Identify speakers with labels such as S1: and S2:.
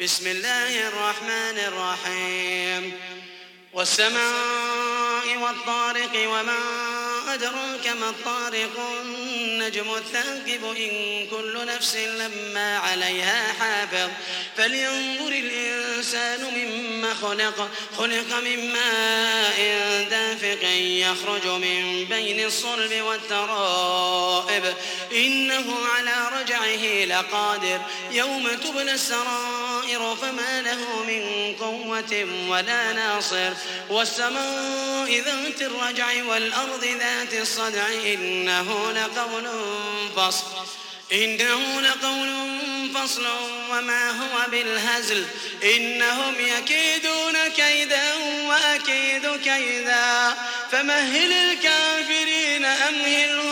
S1: بسم الله الرحمن الرحيم. والسماء والطارق وما أدراك ما الطارق النجم الثاقب إن كل نفس لما عليها حافظ. فلينظر الإنسان مما خلق خلق من ماء دافق يخرج من بين الصلب والترائب. إنه على رجعه لقادر يوم تبلى السرائر فما له من قوة ولا ناصر. والسماء ذات الرجع والأرض ذات الصدع إنه لقول فصل. إنه لقول فصل وما هو بالهزل. إنهم يكيدون كيدا وأكيد كيدا. فمهل الكافرين أمهلهم